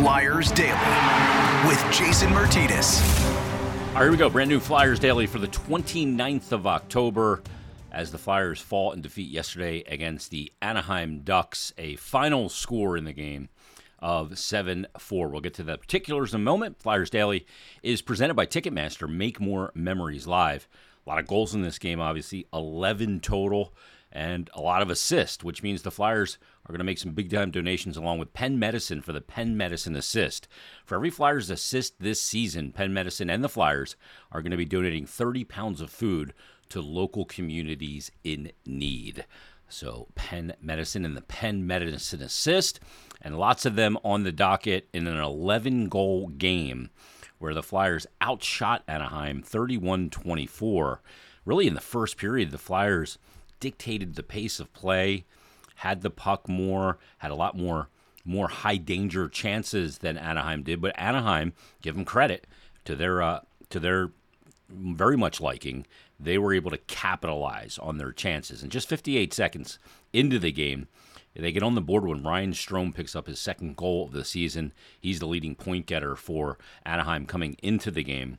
Flyers Daily with Jason Myrtetus. All right, here we go. Brand new Flyers Daily for the 29th of October as the Flyers fall in defeat yesterday against the Anaheim Ducks. A final score in the game of 7 4. We'll get to the particulars in a moment. Flyers Daily is presented by Ticketmaster. Make more memories live. A lot of goals in this game, obviously, 11 total, and a lot of assist, which means the Flyers are going to make some big time donations along with Penn Medicine for the Penn Medicine Assist. For every Flyers assist this season, Penn Medicine and the Flyers are going to be donating 30 pounds of food to local communities in need. So, Penn Medicine and the Penn Medicine Assist, and lots of them on the docket in an 11 goal game where the Flyers outshot Anaheim 31 24. Really, in the first period, the Flyers dictated the pace of play, had the puck more, had a lot more more high danger chances than Anaheim did. But Anaheim, give them credit to their uh, to their very much liking, they were able to capitalize on their chances. And just 58 seconds into the game, they get on the board when Ryan Strome picks up his second goal of the season. He's the leading point getter for Anaheim coming into the game.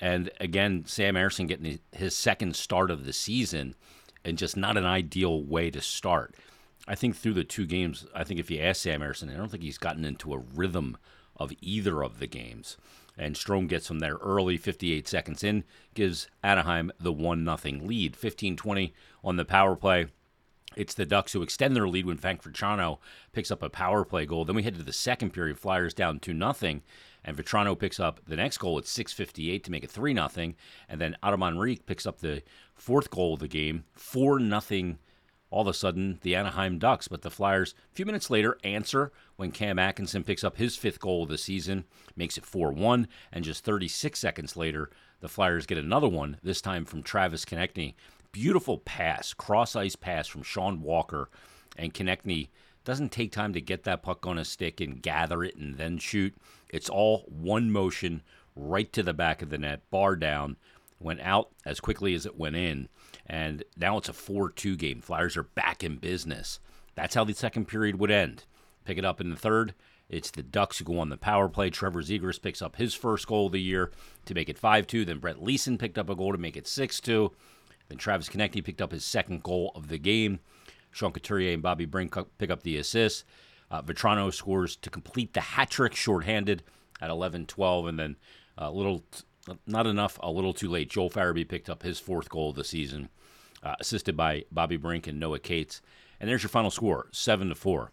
And again, Sam Ersson getting his second start of the season and just not an ideal way to start. I think through the two games, I think if you ask Sam Ersson, I don't think he's gotten into a rhythm of either of the games and Strome gets them there early, 58 seconds in, gives Anaheim the 1 0 lead. 15 20 on the power play. It's the Ducks who extend their lead when Frank Vatrano picks up a power play goal. Then we head to the second period, Flyers down 2 0, and Vatrano picks up the next goal at 6.58 to make it 3 0. And then Riik picks up the fourth goal of the game, 4 0 all of a sudden the Anaheim Ducks. But the Flyers, a few minutes later, answer when Cam Atkinson picks up his fifth goal of the season, makes it 4 1. And just 36 seconds later, the Flyers get another one, this time from Travis Konecny. Beautiful pass, cross ice pass from Sean Walker. And Konecny doesn't take time to get that puck on a stick and gather it and then shoot. It's all one motion right to the back of the net, bar down, went out as quickly as it went in. And now it's a 4 2 game. Flyers are back in business. That's how the second period would end. Pick it up in the third. It's the Ducks who go on the power play. Trevor Zegras picks up his first goal of the year to make it 5 2. Then Brett Leason picked up a goal to make it 6 2. Then Travis Konecny picked up his second goal of the game. Sean Couturier and Bobby Brink pick up the assist. Uh, Vatrano scores to complete the hat trick shorthanded at 11 12. And then a little, not enough, a little too late. Joel Farabee picked up his fourth goal of the season uh, assisted by Bobby Brink and Noah Cates. And there's your final score, seven to four.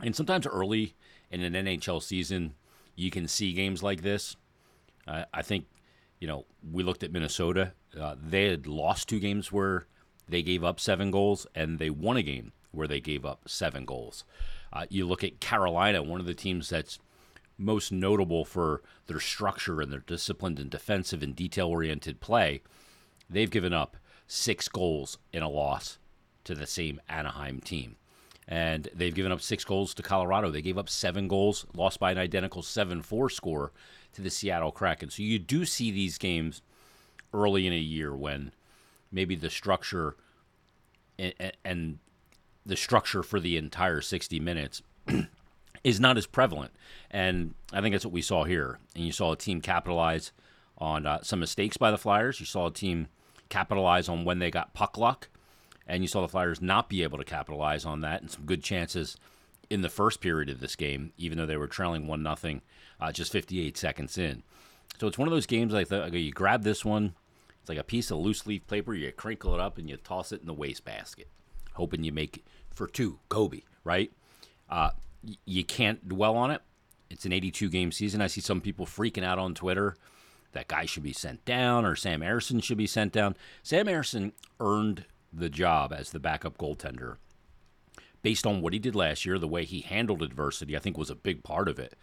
And sometimes early in an NHL season, you can see games like this. Uh, I think, you know, we looked at Minnesota. Uh, they had lost two games where they gave up seven goals, and they won a game where they gave up seven goals. Uh, you look at Carolina, one of the teams that's most notable for their structure and their disciplined and defensive and detail oriented play. They've given up six goals in a loss to the same Anaheim team. And they've given up six goals to Colorado. They gave up seven goals, lost by an identical 7 4 score to the Seattle Kraken. So you do see these games early in a year when maybe the structure and, the structure for the entire 60 minutes is not as prevalent. And I think that's what we saw here. And you saw a team capitalize on uh, some mistakes by the Flyers. You saw a team capitalize on when they got puck luck, and you saw the Flyers not be able to capitalize on that, and some good chances in the first period of this game, even though they were trailing one nothing, uh, just 58 seconds in. So it's one of those games like, the, you grab this one, it's like a piece of loose leaf paper, you crinkle it up and you toss it in the wastebasket, hoping you make it for two, Kobe, right? Uh, you can't dwell on it. It's an 82 game season. I see some people freaking out on Twitter that guy should be sent down or Sam Ersson should be sent down. Sam Ersson earned the job as the backup goaltender based on what he did last year, the way he handled adversity, I think was a big part of it.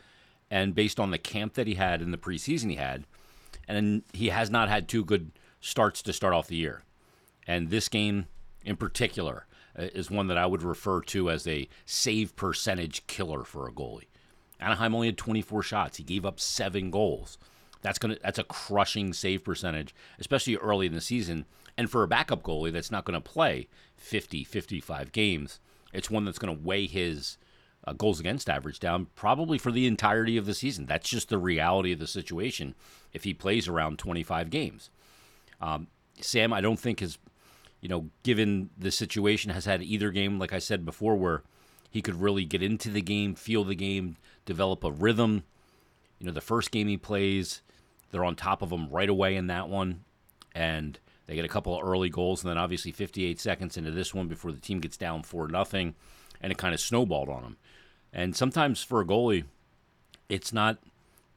And based on the camp that he had in the preseason he had, and he has not had two good starts to start off the year. And this game in particular uh, is one that I would refer to as a save percentage killer for a goalie. Anaheim only had 24 shots. He gave up seven goals. That's gonna that's a crushing save percentage, especially early in the season. And for a backup goalie that's not going to play 50, 55 games, it's one that's going to weigh his uh, goals against average down probably for the entirety of the season. That's just the reality of the situation if he plays around 25 games. Um, Sam, I don't think has, you know, given the situation, has had either game, like I said before, where he could really get into the game, feel the game, develop a rhythm. You know, the first game he plays, they're on top of him right away in that one. And they get a couple of early goals, and then obviously 58 seconds into this one before the team gets down 4 nothing, and it kind of snowballed on them. And sometimes for a goalie, it's not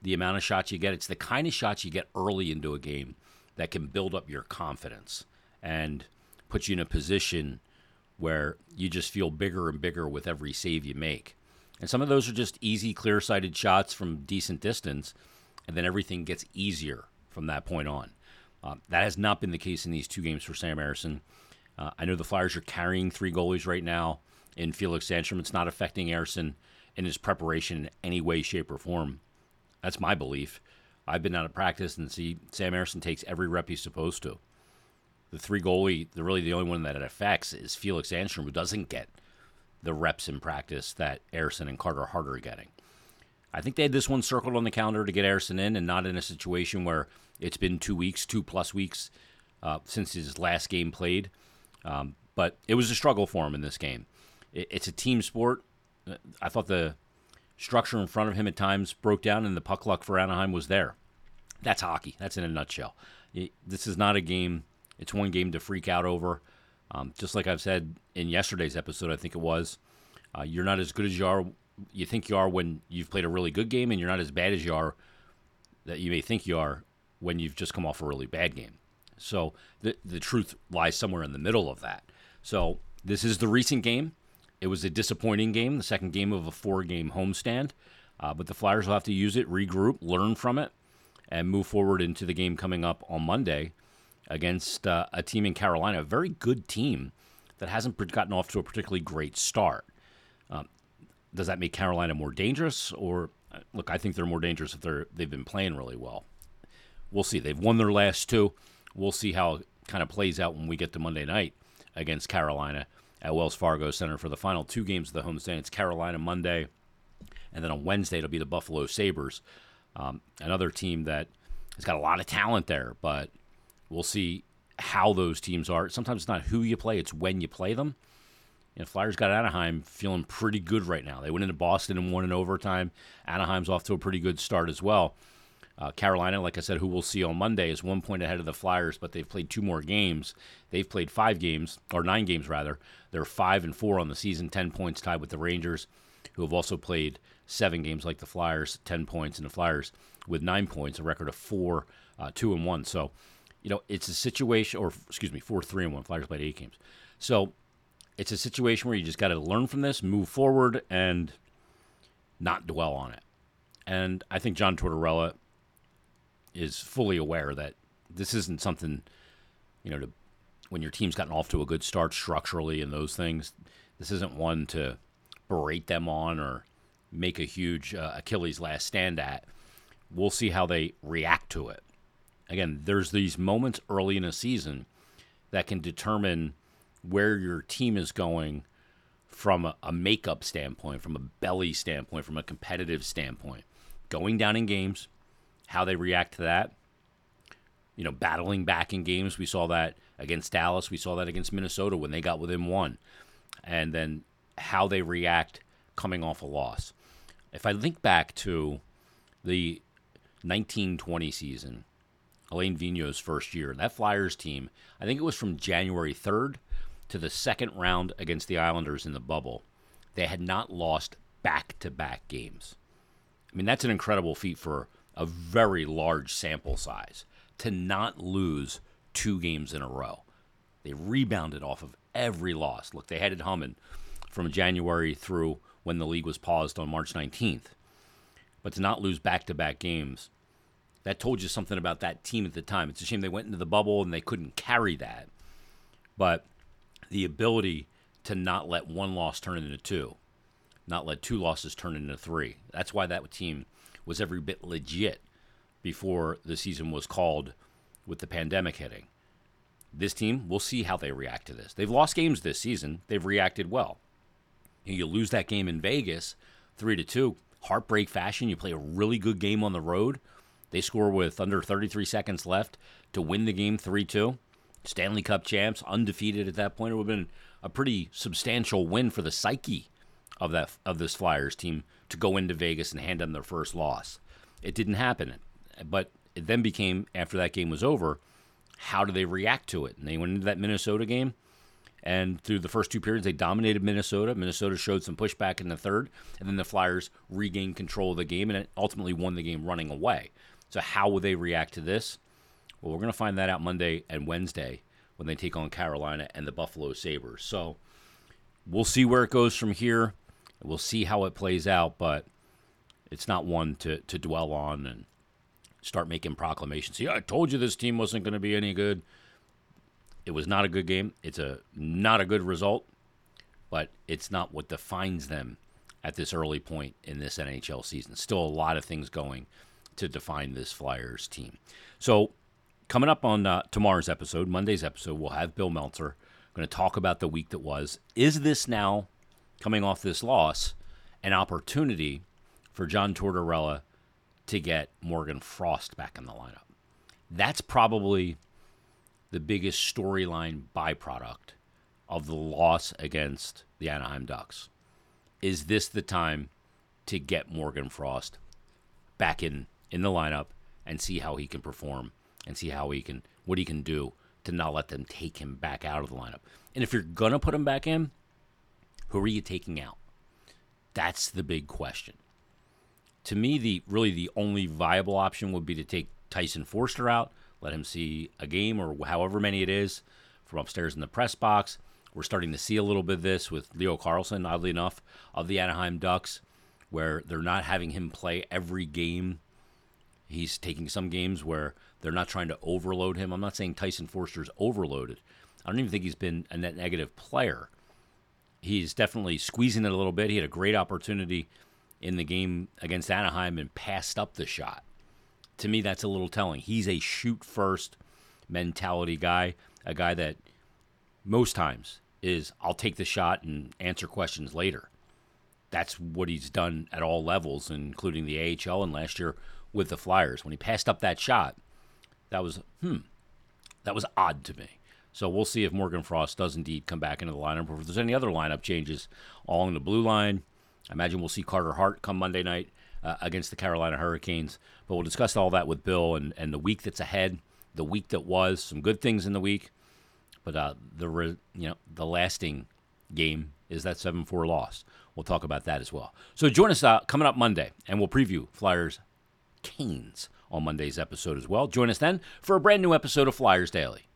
the amount of shots you get, it's the kind of shots you get early into a game that can build up your confidence and put you in a position where you just feel bigger and bigger with every save you make. And some of those are just easy, clear sighted shots from decent distance, and then everything gets easier from that point on. Uh, that has not been the case in these two games for Sam Ersson. Uh, I know the Flyers are carrying three goalies right now in Felix Sandstrom. It's not affecting Ersson in his preparation in any way, shape, or form. That's my belief. I've been out of practice and see Sam Ersson takes every rep he's supposed to. The three goalie, the really the only one that it affects is Felix Sandstrom, who doesn't get the reps in practice that Ersson and Carter Hart are getting. I think they had this one circled on the calendar to get Ersson in and not in a situation where it's been two weeks, two plus weeks uh, since his last game played. Um, but it was a struggle for him in this game. It, it's a team sport. Uh, I thought the structure in front of him at times broke down, and the puck luck for Anaheim was there. That's hockey. That's in a nutshell. It, this is not a game. It's one game to freak out over. Um, just like I've said in yesterday's episode, I think it was. Uh, you're not as good as you are. You think you are when you've played a really good game, and you're not as bad as you are that you may think you are when you've just come off a really bad game. So the the truth lies somewhere in the middle of that. So this is the recent game. It was a disappointing game, the second game of a four game homestand. Uh, but the Flyers will have to use it, regroup, learn from it, and move forward into the game coming up on Monday against uh, a team in Carolina, a very good team that hasn't gotten off to a particularly great start. Um, does that make Carolina more dangerous? Or uh, look, I think they're more dangerous if they're they've been playing really well we'll see. They've won their last two. We'll see how it kind of plays out when we get to Monday night against Carolina at Wells Fargo Center for the final two games of the homestand. It's Carolina Monday, and then on Wednesday it'll be the Buffalo Sabres, um, another team that has got a lot of talent there. But we'll see how those teams are. Sometimes it's not who you play; it's when you play them. Know, Flyers got Anaheim feeling pretty good right now. They went into Boston and won in overtime. Anaheim's off to a pretty good start as well. Uh, Carolina, like I said, who we'll see on Monday, is one point ahead of the Flyers, but they've played two more games. They've played five games, or nine games rather. They're five and four on the season, ten points tied with the Rangers, who have also played seven games like the Flyers, ten points, and the Flyers with nine points, a record of four, uh, two and one. So, you know, it's a situation, or excuse me, four, three and one. Flyers played eight games. So, it's a situation where you just got to learn from this, move forward, and not dwell on it. And I think John Tortorella is fully aware that this isn't something, you know, to when your team's gotten off to a good start structurally and those things. This isn't one to berate them on or make a huge uh, Achilles last stand at. We'll see how they react to it. Again, there's these moments early in a season that can determine where your team is going from a, a makeup standpoint, from a belly standpoint, from a competitive standpoint. Going down in games, how they react to that. You know, battling back in games. We saw that against Dallas. We saw that against Minnesota when they got within one. And then how they react coming off a loss. If I think back to the 1920 season, Alain Vigneault's first year, that Flyers team, I think it was from January 3rd to the second round against the Islanders in the bubble. They had not lost back to back games. I mean, that's an incredible feat for a very large sample size to not lose two games in a row. They rebounded off of every loss. Look, they had it humming from January through when the league was paused on March 19th. But to not lose back to back games, that told you something about that team at the time. It's a shame they went into the bubble and they couldn't carry that. But the ability to not let one loss turn into two, not let two losses turn into three. That's why that team was every bit legit before the season was called with the pandemic hitting. This team, we'll see how they react to this. They've lost games this season, they've reacted well. You lose that game in Vegas, three to two, heartbreak fashion. You play a really good game on the road. They score with under 33 seconds left to win the game 3 2. Stanley Cup champs, undefeated at that point. It would have been a pretty substantial win for the psyche of that of this Flyers team to go into Vegas and hand them their first loss. It didn't happen, but it then became after that game was over, how do they react to it? And they went into that Minnesota game, and through the first two periods, they dominated Minnesota. Minnesota showed some pushback in the third, and then the Flyers regained control of the game and ultimately won the game running away. So how will they react to this? Well, we're going to find that out Monday and Wednesday when they take on Carolina and the Buffalo Sabres. So we'll see where it goes from here. We'll see how it plays out, but it's not one to, to dwell on and start making proclamations. Yeah, I told you this team wasn't going to be any good. It was not a good game. It's a not a good result, but it's not what defines them at this early point in this NHL season. Still a lot of things going to define this Flyers team. So coming up on uh, tomorrow's episode, Monday's episode, we'll have Bill Meltzer going to talk about the week that was. Is this now coming off this loss an opportunity for John Tortorella to get Morgan Frost back in the lineup? That's probably the biggest storyline byproduct of the loss against the Anaheim Ducks. Is this the time to get Morgan Frost back in in the lineup and see how he can perform and see how he can what he can do to not let them take him back out of the lineup. And if you're gonna put him back in, who are you taking out? That's the big question. To me, the really the only viable option would be to take Tyson Foerster out, let him see a game or however many it is from upstairs in the press box. We're starting to see a little bit of this with Leo Carlsson, oddly enough, of the Anaheim Ducks, where they're not having him play every game. He's taking some games where they're not trying to overload him. I'm not saying Tyson Foerster's overloaded. I don't even think he's been a net negative player. He's definitely squeezing it a little bit. He had a great opportunity in the game against Anaheim and passed up the shot. To me, that's a little telling. He's a shoot first mentality guy, a guy that most times is I'll take the shot and answer questions later. That's what he's done at all levels, including the AHL and last year with the Flyers. When he passed up that shot, that was hmm, that was odd to me. So we'll see if Morgan Frost does indeed come back into the lineup, or if there's any other lineup changes along the blue line. I imagine we'll see Carter Hart come Monday night uh, against the Carolina Hurricanes. But we'll discuss all that with Bill and, and the week that's ahead, the week that was, some good things in the week, but uh, the re, you know the lasting game is that seven four loss. We'll talk about that as well. So join us uh, coming up Monday, and we'll preview Flyers Canes on Monday's episode as well. Join us then for a brand new episode of Flyers Daily.